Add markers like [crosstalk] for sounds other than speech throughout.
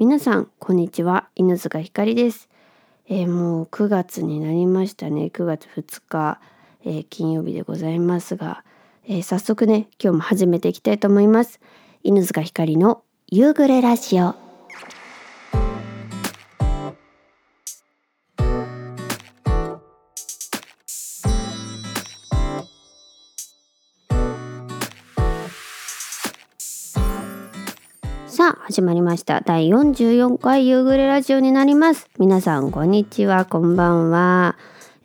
皆さんこんにちは。犬塚ひかりです、えー、もう9月になりましたね。9月2日、えー、金曜日でございますが、えー、早速ね今日も始めていきたいと思います。犬塚ひかりの夕暮れラジオ。始まりました。第44回夕暮れラジオになります。皆さんこんにちは。こんばんは、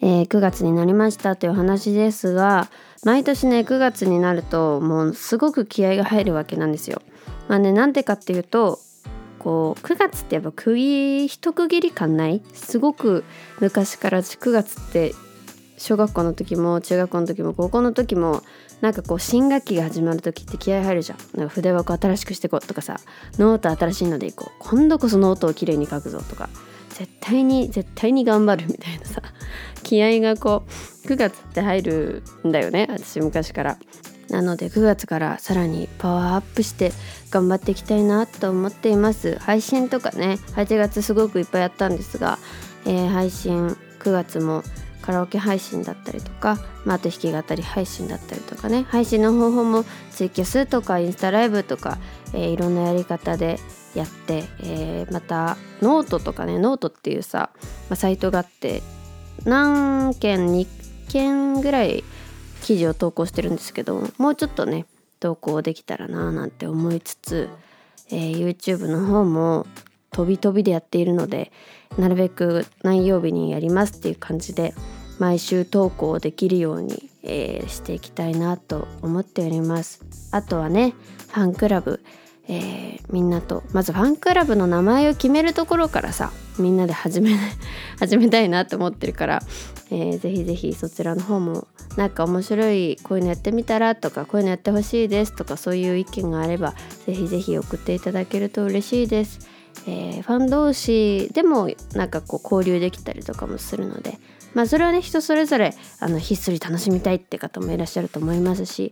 えー、9月になりましたという話ですが毎年ね9月になるともうすごく気合が入るわけなんですよ。まあねなんでかっていうとこう9月ってやっぱ区切一区切り感ない？すごく昔から9月って小学校の時も中学校の時も高校の時もなんかこう新学期が始まる時って気合入るじゃん。なんか筆箱新しくしていこうとかさノート新しいのでいこう。今度こそノートをきれいに書くぞとか絶対に絶対に頑張るみたいなさ気合がこう9月って入るんだよね私昔から。なので9月からさらにパワーアップして頑張っていきたいなと思っています。配信とかね8月すごくいっぱいやったんですが、えー、配信9月もカラオケ配信だったりとか、まあ、あと弾き語り配信だったりとかね。配信の方法もツイキャスとかインスタライブとか、えー、いろんなやり方でやって、えー、またノートとかねノートっていうさ、まあ、サイトがあって何件2件ぐらい記事を投稿してるんですけどもうちょっとね投稿できたらななんて思いつつ、えー、YouTube の方も飛び飛びでやっているのでなるべく何曜日にやりますっていう感じで毎週投稿できるように、えー、していきたいなと思っておりますあとはねファンクラブ、えー、みんなとまずファンクラブの名前を決めるところからさみんなで始め [laughs] 始めたいなと思ってるから、えー、ぜひぜひそちらの方もなんか面白いこういうのやってみたらとかこういうのやってほしいですとかそういう意見があればぜひぜひ送っていただけると嬉しいです。えー、ファン同士でもなんかこう交流できたりとかもするのでまあそれはね人それぞれあのひっそり楽しみたいって方もいらっしゃると思いますし、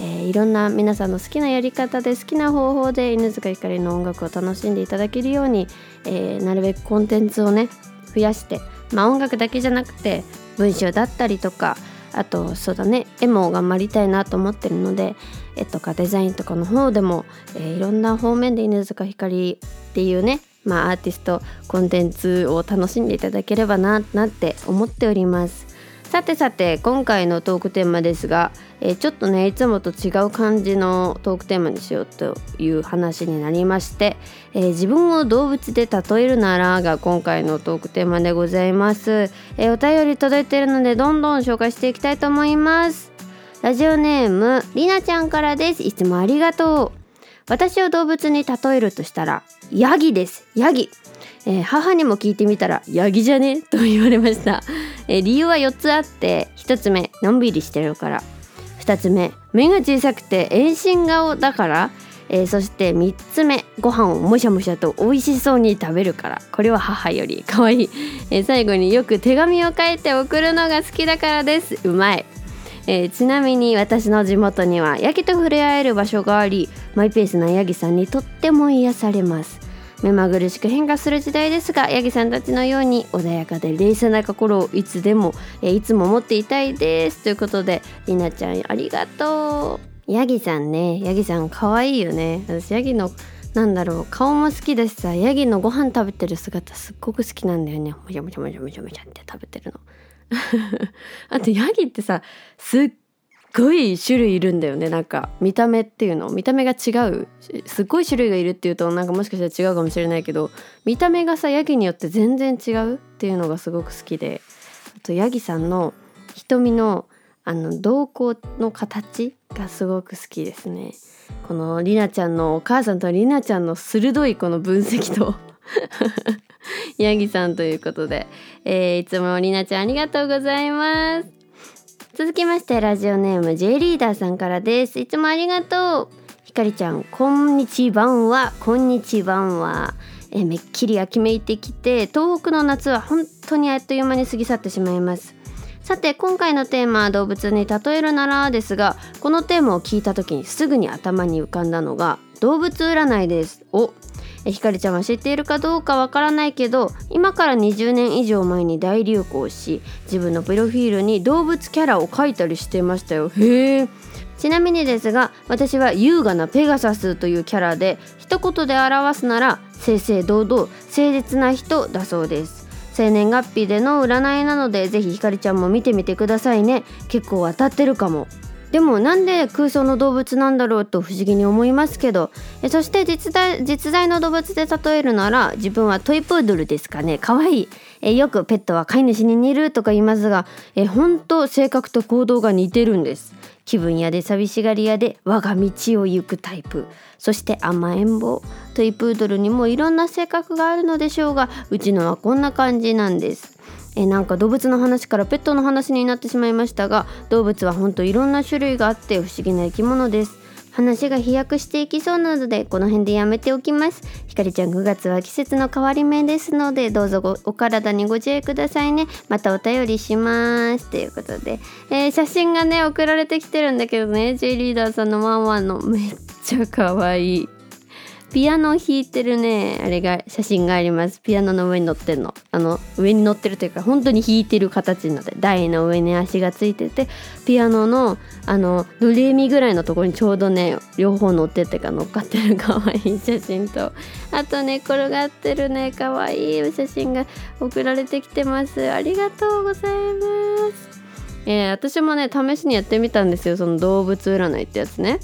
えー、いろんな皆さんの好きなやり方で好きな方法で犬塚ひかりの音楽を楽しんでいただけるように、えー、なるべくコンテンツをね増やしてまあ音楽だけじゃなくて文章だったりとかあとそうだね絵も頑張りたいなと思ってるので絵とかデザインとかの方でも、えー、いろんな方面で犬塚ひかりっていうねまあアーティストコンテンツを楽しんでいただければななって思っております。さてさて今回のトークテーマですが、えー、ちょっとねいつもと違う感じのトークテーマにしようという話になりまして、えー、自分を動物で例えるならが今回のトークテーマでございます、えー、お便り届いているのでどんどん紹介していきたいと思います。ラジオネームりなちゃんからです。いつもありがとう。私を動物に例えるとしたらヤギです。ヤギ、えー、母にも聞いてみたらヤギじゃね？[laughs] と言われました、えー、理由は4つあって1つ目のんびりしてるから。2つ目目が小さくて遠心顔だから。えー、そして3つ目ご飯をもしゃもしゃと美味しそうに食べるから。これは母より可愛い、えー、最後によく手紙を書いて送るのが好きだからです。うまい。えー、ちなみに私の地元にはヤギと触れ合える場所がありマイペースなヤギさんにとっても癒されます。目まぐるしく変化する時代ですがヤギさんたちのように穏やかで冷静な心をいつでも、えー、いつも持っていたいです。ということでりなちゃんありがとう。ヤギさんねヤギさん可愛いよね。私ヤギのなんだろう顔も好きだしさヤギのご飯食べてる姿すっごく好きなんだよね。もじゃもじゃもじゃもじゃもじゃって食べてるの。[laughs] あとヤギってさすっごい種類いるんだよね。なんか見た目っていうの。見た目が違う。すっごい種類がいるっていうとなんかもしかしたら違うかもしれないけど見た目がさヤギによって全然違うっていうのがすごく好きで。あとヤギさんの瞳のあの瞳孔の形がすごく好きですね。このりなちゃんのお母さんとりなちゃんの鋭いこの分析と。[laughs] ヤギさんということで、えー、いつもりなちゃんありがとうございます。続きましてラジオネーム J リーダーさんからです。いつもありがとう。ひかりちゃんこんにちは。んはこんにちは。んはえめっきり秋めいてきて東北の夏は本当にあっという間に過ぎ去ってしまいます。さて今回のテーマは動物に例えるならですがこのテーマを聞いた時にすぐに頭に浮かんだのが動物占いです。おひかりちゃんは知っているかどうかわからないけど今から20年以上前に大流行し自分のプロフィールに動物キャラを描いたりしてましたよ。へえ。ちなみにですが私は優雅なペガサスというキャラで一言で表すなら正々堂々誠実な人だそうです。生年月日での占いなのでぜひひかりちゃんも見てみてくださいね。結構当たってるかも。でもなんで空想の動物なんだろうと不思議に思いますけど。えそして実在実在の動物で例えるなら自分はトイプードルですかね。かわい。いえよくペットは飼い主に似るとか言いますがえ本当性格と行動が似てるんです。気分屋で寂しがり屋で我が道を行くタイプ。そして甘えん坊。トイプードルにもいろんな性格があるのでしょうがうちのはこんな感じなんです。えなんか動物の話からペットの話になってしまいましたが動物はほんといろんな種類があって不思議な生き物です。話が飛躍していきそうなのでこの辺でやめておきます。ひかりちゃん9月は季節の変わり目ですのでどうぞお体にご自愛くださいね。またお便りします。ということで、えー、写真がね送られてきてるんだけどね J リーダーさんのワンワンの。めっちゃ可愛い。ピアノ弾いてるね。あれが写真があります。ピアノの上に乗ってるの。あの上に乗ってるというか本当に弾いてる形になので台の上に足がついててピアノのあのドレミぐらいのところにちょうどね両方乗っててか乗っかってる可愛い写真と。あとね転がってるね可愛い写真が送られてきてます。ありがとうございます。えー、私もね試しにやってみたんですよ。その動物占いってやつね。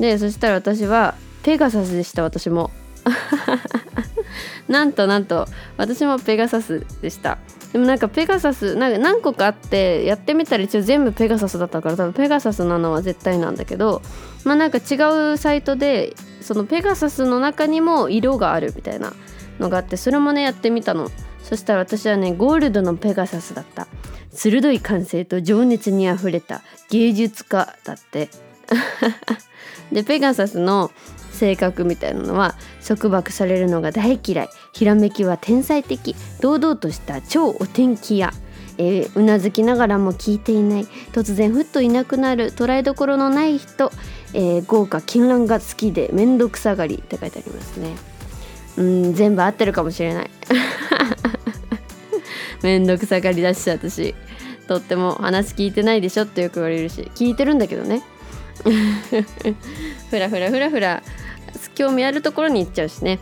でそしたら私はペガサスでした私も。[laughs] なんとなんと私もペガサスでした。でもなんかペガサスなんか何個かあってやってみたら一応全部ペガサスだったから多分ペガサスなのは絶対なんだけどまあなんか違うサイトでそのペガサスの中にも色があるみたいなのがあってそれもねやってみたの。そしたら私はねゴールドのペガサスだった。鋭い感性と情熱にあふれた芸術家だって。[laughs] でペガサスの性格みたいなのは束縛されるのが大嫌い。ひらめきは天才的。堂々とした超お天気屋。えー、うなずきながらも聞いていない。突然ふっといなくなる。捉えどころのない人、えー、豪華絢爛が好きで面倒くさがりって書いてありますね。うん全部合ってるかもしれない。[laughs] 面倒くさがりだし私。とっても話聞いてないでしょってよく言われるし。聞いてるんだけどね。[laughs] ふらふらふらふら。興味あるところに行っちゃうしね、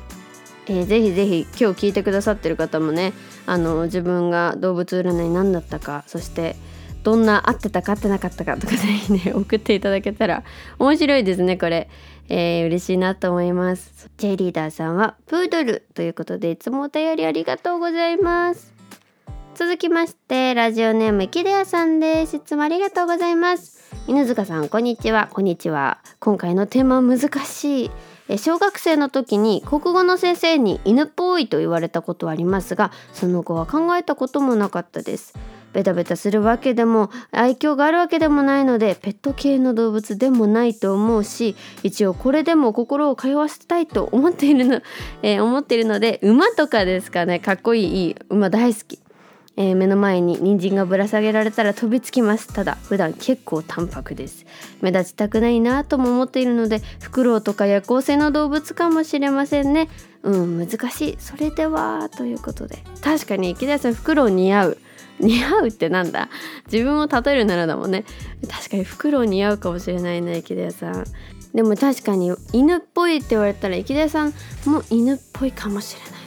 えー、ぜひぜひ今日聞いてくださってる方もねあの自分が動物占い何だったかそしてどんな合ってたか合ってなかったかとかぜひね [laughs] 送っていただけたら面白いですねこれ、えー、嬉しいなと思います。J リーダーさんはプードルということでいつもお便りありがとうございます。続きましてラジオネームきでやさんです。いつもありがとうございます。犬塚さんこんにちは。こんにちは。今回のテーマは難しい。小学生の時に国語の先生に犬っぽいと言われたことはありますがその後は考えたこともなかったです。ベタベタするわけでも愛嬌があるわけでもないのでペット系の動物でもないと思うし一応これでも心を通わせたいと思っているの、えー、思っているので馬とかですかね。かっこいい馬大好き。えー、目の前に人参がぶら下げられたら飛びつきます。ただ普段結構淡白です。目立ちたくないなとも思っているのでフクロウとか夜行性の動物かもしれませんね。うん難しい。それではということで。確かに池田さんフクロウ似合う。似合うってなんだ？自分を例えるならだもんね。確かにフクロウ似合うかもしれないね池田さん。でも確かに犬っぽいって言われたら池田さんも犬っぽいかもしれない。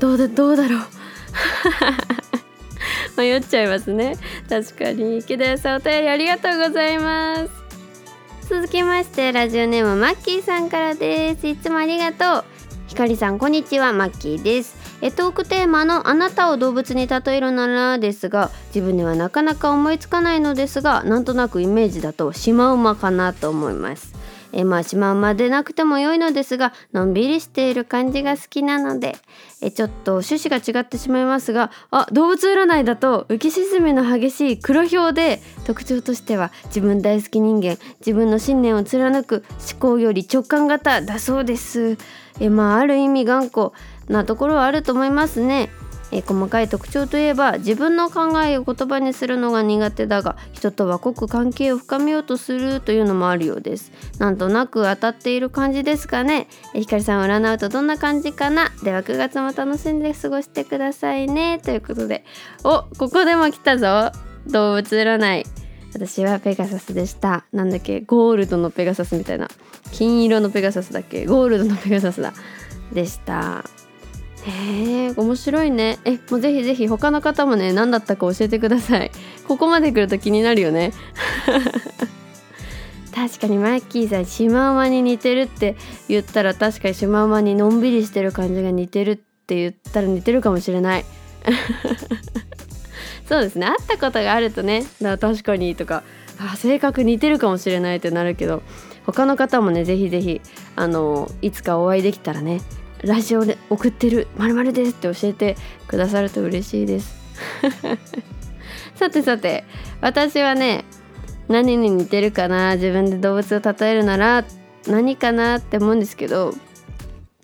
どうだどうだろう？迷っちゃいますね。確かに。池田さんお便りありがとうございます。続きましてラジオネームマッキーさんからです。いつもありがとう。ひかりさんこんにちは。マッキーです。えトークテーマのあなたを動物に例えるならですが自分ではなかなか思いつかないのですがなんとなくイメージだとシマウマかなと思います。えまあシマウマでなくても良いのですがのんびりしている感じが好きなので。えちょっと趣旨が違ってしまいますがあ動物占いだと浮き沈みの激しい黒ひょうで特徴としては自分大好き人間自分の信念を貫く思考より直感型だそうです。えまあある意味頑固なところはあると思いますね。えー、細かい特徴といえば自分の考えを言葉にするのが苦手だが人とは濃く関係を深めようとするというのもあるようです。なんとなく当たっている感じですかね、えー、ひかりさんを占うとどんな感じかな。では9月も楽しんで過ごしてくださいね。ということでおここでも来たぞ。動物占い。私はペガサスでした。なんだっけゴールドのペガサスみたいな。金色のペガサスだっけゴールドのペガサスだ。でした。へえ面白いね。えもうぜひぜひ他の方もね何だったか教えてください。ここまで来ると気になるよね。[laughs] 確かにマッキーさんシマウマに似てるって言ったら確かにシマウマにのんびりしてる感じが似てるって言ったら似てるかもしれない。[laughs] そうですね。会ったことがあるとねだ確かにとか。あ性格似てるかもしれないってなるけど他の方もねぜひぜひあのいつかお会いできたらねラジオで送ってるまるですって教えてくださると嬉しいです。[laughs] さてさて私はね何に似てるかな自分で動物を例えるなら何かなって思うんですけど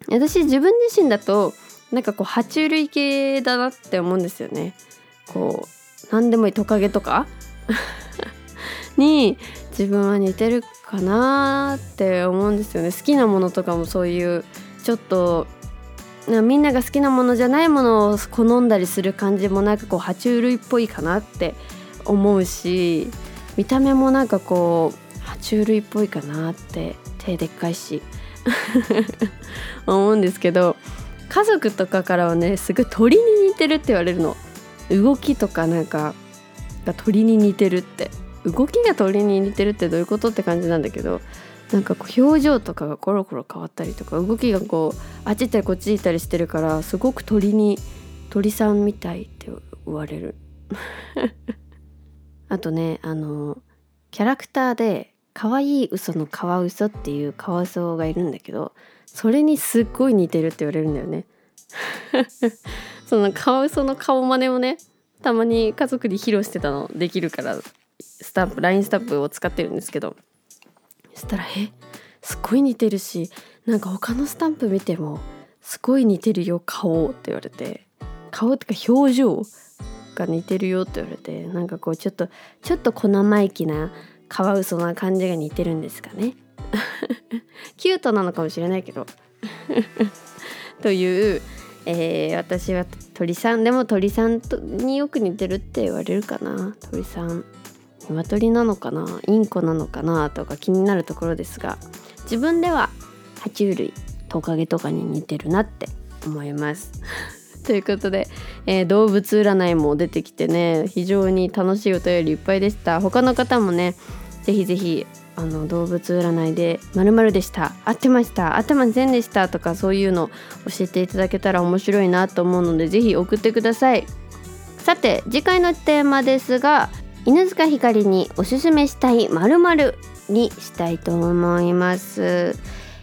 私自分自身だとなんかこう爬虫類系だなって思うんですよね。こう何でもいいトカゲとか？[laughs] に自分は似てるかなって思うんですよね。好きなものとかもそういうちょっとみんなが好きなものじゃないものを好んだりする感じもなんかこう爬虫類っぽいかなって思うし見た目もなんかこう爬虫類っぽいかなって手でっかいし [laughs] 思うんですけど家族とかからはねすごい鳥に似てるって言われるの。動きとかなんかが鳥に似てるって。動きが鳥に似てるってどういうことって感じなんだけどなんかこう表情とかがコロコロ変わったりとか動きがこうあっち行ったりこっち行ったりしてるからすごく鳥に鳥さんみたいって言われる。[laughs] あとねあのキャラクターで可愛い嘘のカワウソっていうカワウソがいるんだけどそれにすっごい似てるって言われるんだよね。[laughs] そのカワウソの顔真似をねたまに家族に披露してたのできるからスタンプ LINE スタンプを使ってるんですけど。そしたら「えすっごい似てるしなんか他のスタンプ見てもすごい似てるよ顔」って言われて。顔ってか表情が似てるよって言われて。なんかこうちょっとちょっと小生意気なカワウソな感じが似てるんですかね。[laughs] キュートなのかもしれないけど。[laughs] という、えー、私は鳥さん。でも鳥さんとによく似てるって言われるかな。鳥さん。鶏なのかな？インコなのかな？とか気になるところですが自分では爬虫類トカゲとかに似てるなって思います。[laughs] ということで、えー、動物占いも出てきてね非常に楽しいお便りいっぱいでした。他の方もねぜひぜひあの動物占いで「まるでした。合ってました。合ってませんでした」とかそういうの教えていただけたら面白いなと思うのでぜひ送ってください。さて次回のテーマですが犬塚ひかりにおすすめしたいまるにしたいと思います、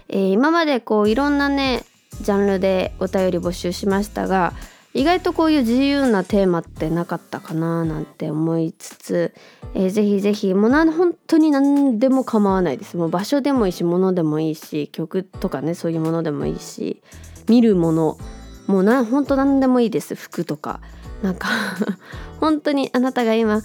えー、今までこういろんなねジャンルでお便り募集しましたが意外とこういう自由なテーマってなかったかななんて思いつつ、えー、ぜひぜひもうな本当に何でも構わないです。もう場所でもいいし物でもいいし曲とかねそういうものでもいいし見るものもうな本当何でもいいです。服とか。なんか [laughs] 本当にあなたが今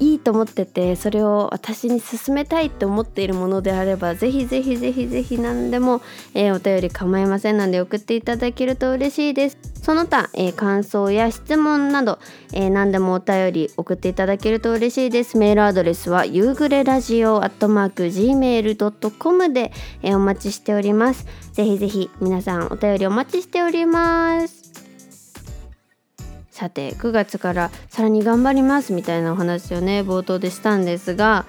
いいと思っててそれを私に勧めたいって思っているものであればぜひぜひぜひぜひ何でも、えー、お便り構いませんので送っていただけると嬉しいです。その他、えー、感想や質問など、えー、何でもお便り送っていただけると嬉しいです。メールアドレスは夕暮れラジオアットマーク Gmail.com で、えー、お待ちしております。ぜひぜひ皆さんお便りお待ちしております。さて9月からさらに頑張りますみたいなお話をね冒頭でしたんですが、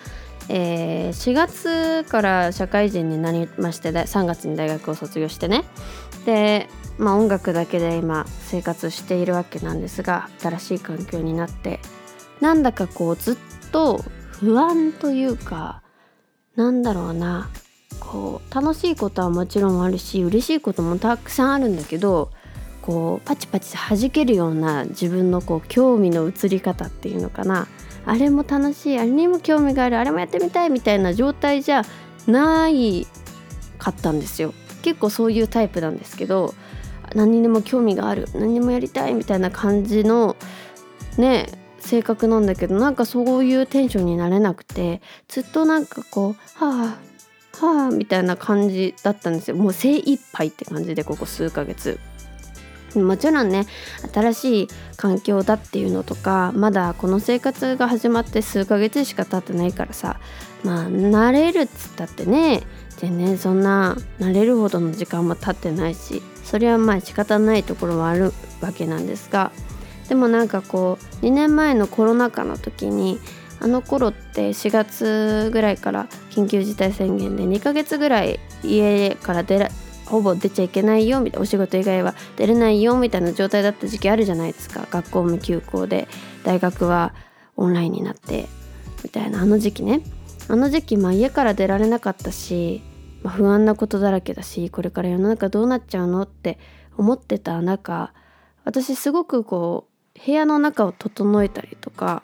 えー、4月から社会人になりまして3月に大学を卒業してね。で、まあ、音楽だけで今生活しているわけなんですが新しい環境になってなんだかこうずっと不安というかなんだろうな。こう楽しいことはもちろんあるし嬉しいこともたくさんあるんだけどこうパチパチ弾けるような自分のこう興味の移り方っていうのかな。あれも楽しい。あれにも興味がある。あれもやってみたいみたいな状態じゃないかったんですよ。結構そういうタイプなんですけど何にでも興味がある。何にもやりたいみたいな感じのね性格なんだけどなんかそういうテンションになれなくてずっとなんかこうはあはあみたいな感じだったんですよ。もう精一杯って感じでここ数ヶ月。もちろんね新しい環境だっていうのとかまだこの生活が始まって数ヶ月しか経ってないからさまあ慣れるっつったってね全然そんな慣れるほどの時間も経ってないしそれはまあ仕方ないところはあるわけなんですがでもなんかこう2年前のコロナ禍の時にあの頃って4月ぐらいから緊急事態宣言で2ヶ月ぐらい家から出らほぼ出ちゃいけないよみたいなお仕事以外は出れないよみたいな状態だった時期あるじゃないですか。学校も休校で大学はオンラインになってみたいな。あの時期ね。あの時期まあ家から出られなかったし、まあ、不安なことだらけだしこれから世の中どうなっちゃうの？って思ってた中私すごくこう部屋の中を整えたりとか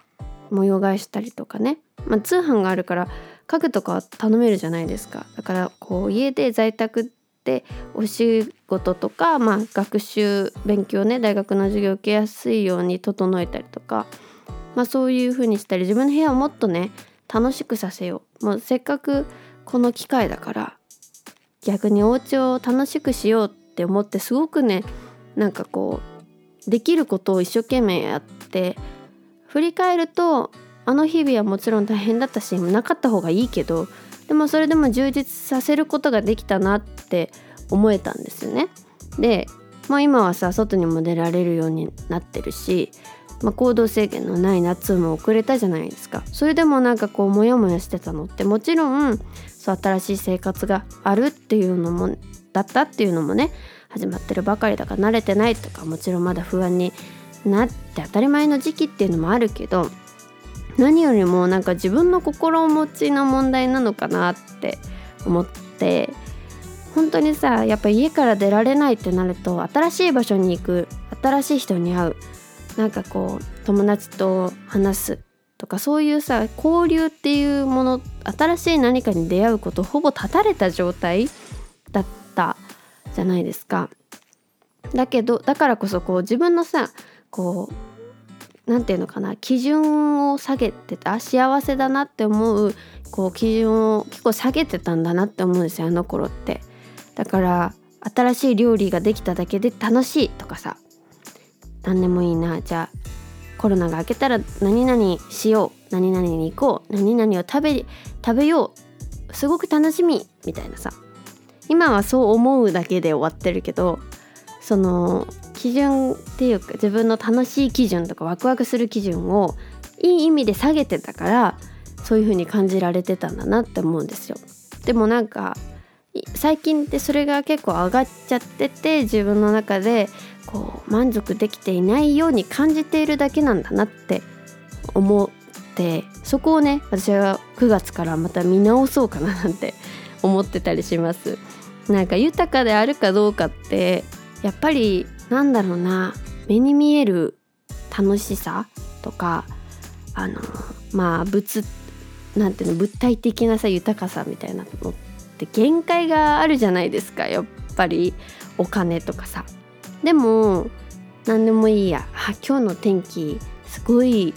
模様替えしたりとかね、まあ、通販があるから家具とか頼めるじゃないですか。だからこう家で在宅でお仕事とか、まあ、学習勉強ね大学の授業受けやすいように整えたりとか、まあ、そういう風にしたり自分の部屋をもっとね楽しくさせよう。もうせっかくこの機会だから逆にお家を楽しくしようって思ってすごくねなんかこうできることを一生懸命やって振り返るとあの日々はもちろん大変だったしなかった方がいいけどでもそれでも充実させることができたなって思えたんですよね。で、まあ、今はさ外にも出られるようになってるし、まあ、行動制限のない夏も遅れたじゃないですか。それでもなんかこうモヤモヤしてたのってもちろんそう新しい生活があるっていうのもだったっていうのもね始まってるばかりだから慣れてないとかもちろんまだ不安になって当たり前の時期っていうのもあるけど何よりもなんか自分の心持ちの問題なのかなって思って本当にさやっぱ家から出られないってなると新しい場所に行く新しい人に会うなんかこう友達と話すとかそういうさ交流っていうもの新しい何かに出会うことほぼ断たれた状態だったじゃないですか。だけどだからこそこう自分のさこう何て言うのかな基準を下げてた幸せだなって思うこう基準を結構下げてたんだなって思うんですよあの頃って。だから新しい料理ができただけで楽しいとかさ。何でもいいな。じゃあコロナが明けたら何々しよう何々に行こう何々を食べ食べようすごく楽しみみたいなさ。今はそう思うだけで終わってるけどその基準っていうか自分の楽しい基準とかワクワクする基準をいい意味で下げてたからそういう風に感じられてたんだなって思うんですよ。でもなんか最近ってそれが結構上がっちゃってて自分の中でこう満足できていないように感じているだけなんだなって思ってそこをね私は9月からまた見直そうかななんて思ってたりします。なんか豊かであるかどうかってやっぱりなんだろうな目に見える楽しさとかあのまあ物なんていうの物体的なさ豊かさみたいなのって限界があるじゃないですかやっぱりお金とかさ。でも何でもいいや。あ今日の天気すごい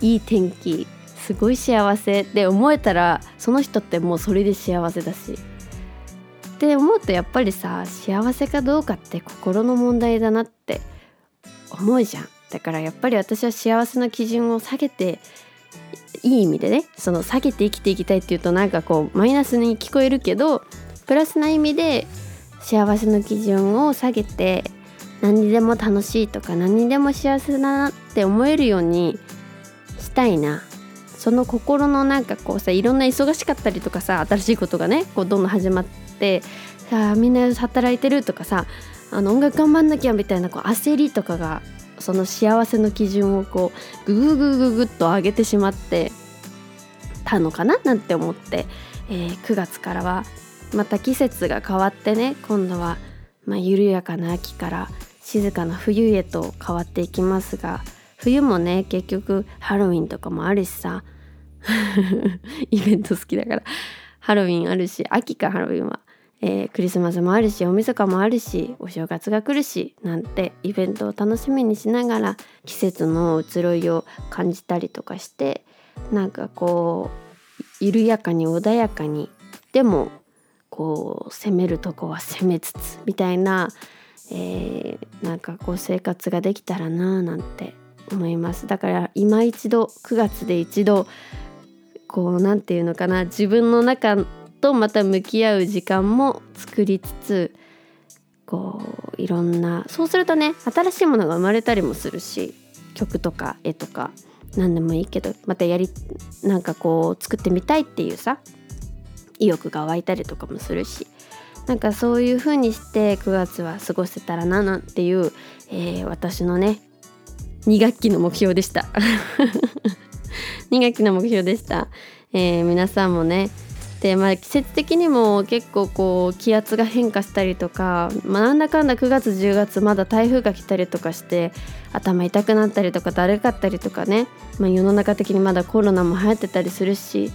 いい天気すごい幸せって思えたらその人ってもうそれで幸せだし。って思うとやっぱりさ幸せかどうかって心の問題だなって思うじゃん。だからやっぱり私は幸せの基準を下げていい意味でねその下げて生きていきたいっていうとなんかこうマイナスに聞こえるけどプラスな意味で幸せの基準を下げて何にでも楽しいとか何にでも幸せだなって思えるようにしたいな。その心のなんかこうさいろんな忙しかったりとかさ新しいことがねこうどんどん始まってってさあみんな働いてるとかさあの音楽頑張んなきゃみたいなこう焦りとかがその幸せの基準をこうグググググッと上げてしまってたのかな？なんて思って、えー、9月からはまた季節が変わってね今度は、まあ、緩やかな秋から静かな冬へと変わっていきますが冬もね結局ハロウィンとかもあるしさ [laughs] イベント好きだからハロウィンあるし秋かハロウィンは。えー、クリスマスもあるしおみそかもあるしお正月が来るしなんてイベントを楽しみにしながら季節の移ろいを感じたりとかしてなんかこう緩やかに穏やかにでもこう攻めるとこは攻めつつみたいな、えー、なんかこう生活ができたらななんて思います。だから今一度9月で一度こう何て言うのかな自分の中とまた向き合う時間も作りつつこういろんなそうするとね新しいものが生まれたりもするし曲とか絵とか何でもいいけどまたやりなんかこう作ってみたいっていうさ意欲が湧いたりとかもするしなんかそういう風にして9月は過ごせたらななんていう、えー、私のね2学期の目標でした。[laughs] 2学期の目標でした、えー、皆さんもねでまあ季節的にも結構こう気圧が変化したりとか、まあ、なんだかんだ9月10月まだ台風が来たりとかして頭痛くなったりとかだるかったりとかね、まあ、世の中的にまだコロナも流行ってたりするし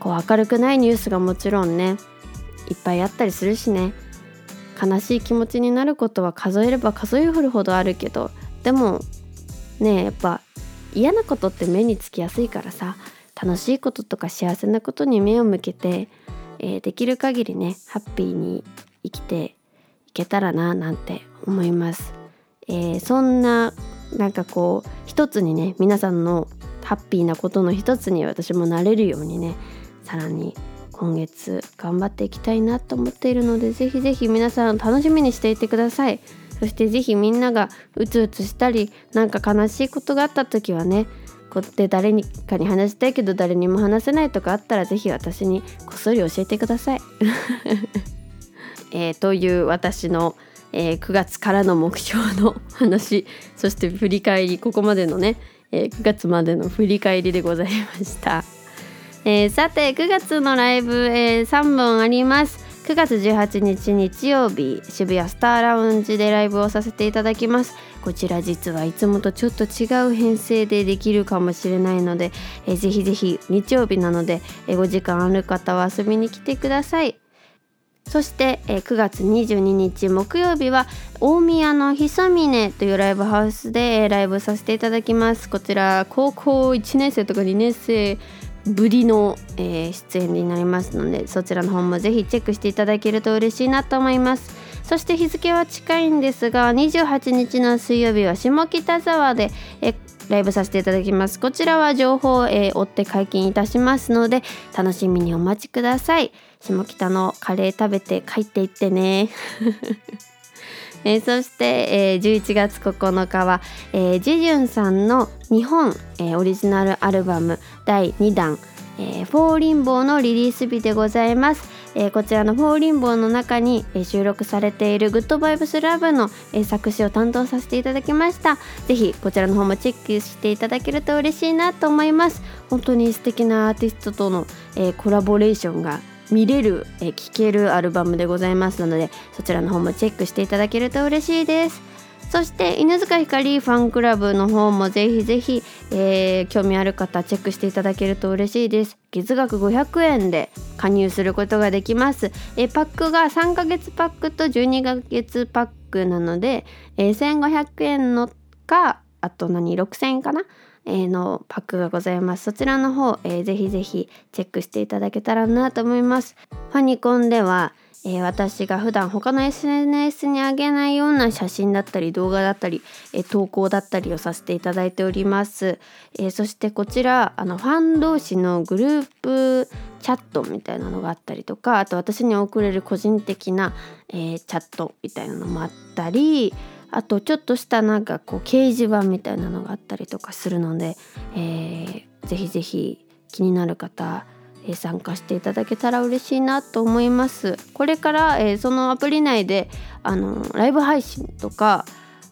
こう明るくないニュースがもちろんねいっぱいあったりするしね。悲しい気持ちになることは数えれば数えるほどあるけどでもねやっぱ嫌なことって目につきやすいからさ。楽しいこととか幸せなことに目を向けて、えー、できる限りねハッピーに生きていけたらななんて思います。えー、そんななんかこう一つにね皆さんのハッピーなことの一つに私もなれるようにねさらに今月頑張っていきたいなと思っているのでぜひぜひ皆さん楽しみにしていてくださいそしてぜひみんながうつうつしたりなんか悲しいことがあった時はねこうやって誰にかに話したいけど誰にも話せないとかあったらぜひ私にこっそり教えてください。[laughs] えー、という私の、えー、9月からの目標の話そして振り返りここまでのね、えー、9月までの振り返りでございました。えー、さて9月のライブ、えー、3本あります9月18日日曜日渋谷スターラウンジでライブをさせていただきます。こちら実はいつもとちょっと違う編成でできるかもしれないので、え、ぜひぜひ日曜日なので、えー、お時間ある方は遊びに来てください。そして、えー、9月22日木曜日は大宮のひそみねというライブハウスで、ライブさせていただきます。こちら高校1年生とか2年生ぶりの、えー、出演になりますのでそちらの方もぜひチェックしていただけると嬉しいなと思います。そして日付は近いんですが28日の水曜日は下北沢で、えライブさせていただきます。こちらは情報を、えー、追って解禁いたしますので楽しみにお待ちください。下北のカレー食べて帰っていってね。えー、そして、えー、11月9日は、えー、ジジュンさんの日本、えー、オリジナルアルバム第2弾「えー、フォーリンボー」のリリース日でございます。えー、こちらの「フォーリンボー」の中に、えー、収録されている「 Good Vibes Love の、えー、作詞を担当させていただきましたぜひこちらの方もチェックしていただけると嬉しいなと思います本当に素敵なアーティストとの、え、コラボレーションが見れる、え聴けるアルバムでございますのでそちらの方もチェックしていただけると嬉しいです。そして犬塚ひかりファンクラブの方もぜひぜひ、えー、興味ある方チェックしていただけると嬉しいです。月額500円で加入することができます、えー、パックが3ヶ月パックと12ヶ月パックなので、えー、1500円のかあと何6000円かな？のパックがございます。そちらの方、えー、ぜひぜひチェックしていただけたらなと思います。ファニコンでは、えー、私が普段他の SNS に上げないような写真だったり動画だったり、えー、投稿だったりをさせていただいております、え、そしてこちらあのファン同士のグループチャットみたいなのがあったりとかあと私に送れる個人的な、え、チャットみたいなのもあったりあとちょっとしたなんかこう掲示板みたいなのがあったりとかするので、えー、ぜひぜひ気になる方え参加していただけたら嬉しいなと思います。これから、えー、そのアプリ内であのライブ配信とか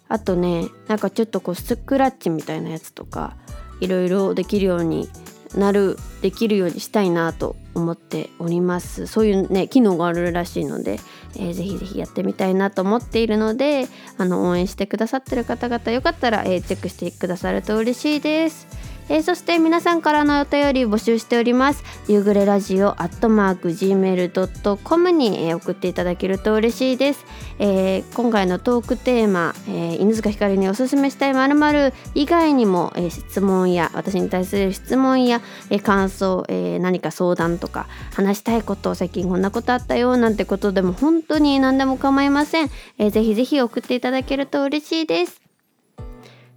あとねなんかちょっとこうスクラッチみたいなやつとかいろいろできるようになるできるようにしたいなと思っておりますそういうね機能があるらしいので、えー、ぜひぜひやってみたいなと思っているのであの応援してくださってる方々よかったら、えー、チェックしてくださると嬉しいですえー、そして皆さんからのお便り募集しております。夕暮れラジオアットマーク gmail.com に、えー、送っていただけると嬉しいです、えー、今回のトークテーマ、えー、犬塚ひかりにおすすめしたいまる以外にも、えー、質問や私に対する質問や、えー、感想、えー、何か相談とか話したいこと最近こんなことあったよなんてことでも本当に何でも構いません、えー、ぜひぜひ送っていただけると嬉しいです。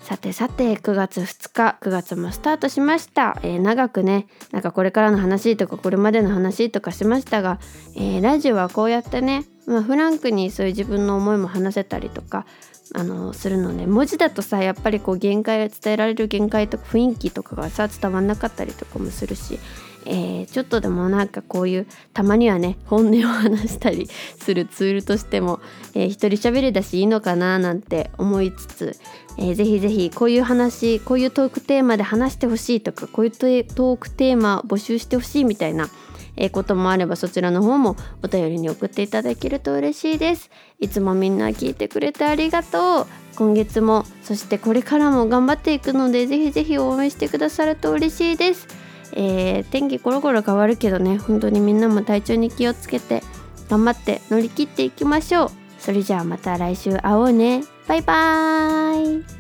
さてさて9月2日9月もスタートしました、えー、長くねなんかこれからの話とかこれまでの話とかしましたが、えー、ラジオはこうやってね、まあ、フランクにそういう自分の思いも話せたりとかあのするので文字だとさやっぱりこう限界伝えられる限界とか雰囲気とかがさ伝わんなかったりとかもするしえー、ちょっとでもなんかこういうたまにはね本音を話したりするツールとしても、えー、一人喋りだしいいのかななんて思いつつ、えー、ぜひぜひこういう話こういうトークテーマで話してほしいとかこういうトークテーマ募集してほしいみたいなえこともあればそちらの方もお便りに送っていただけると嬉しいです。いつもみんな聞いてくれてありがとう。今月もそしてこれからも頑張っていくのでぜひぜひ応援してくださると嬉しいです。えー、天気コロコロ変わるけどね本当にみんなも体調に気をつけて頑張って乗り切っていきましょう。それじゃあまた来週会おうね。バイバーイ。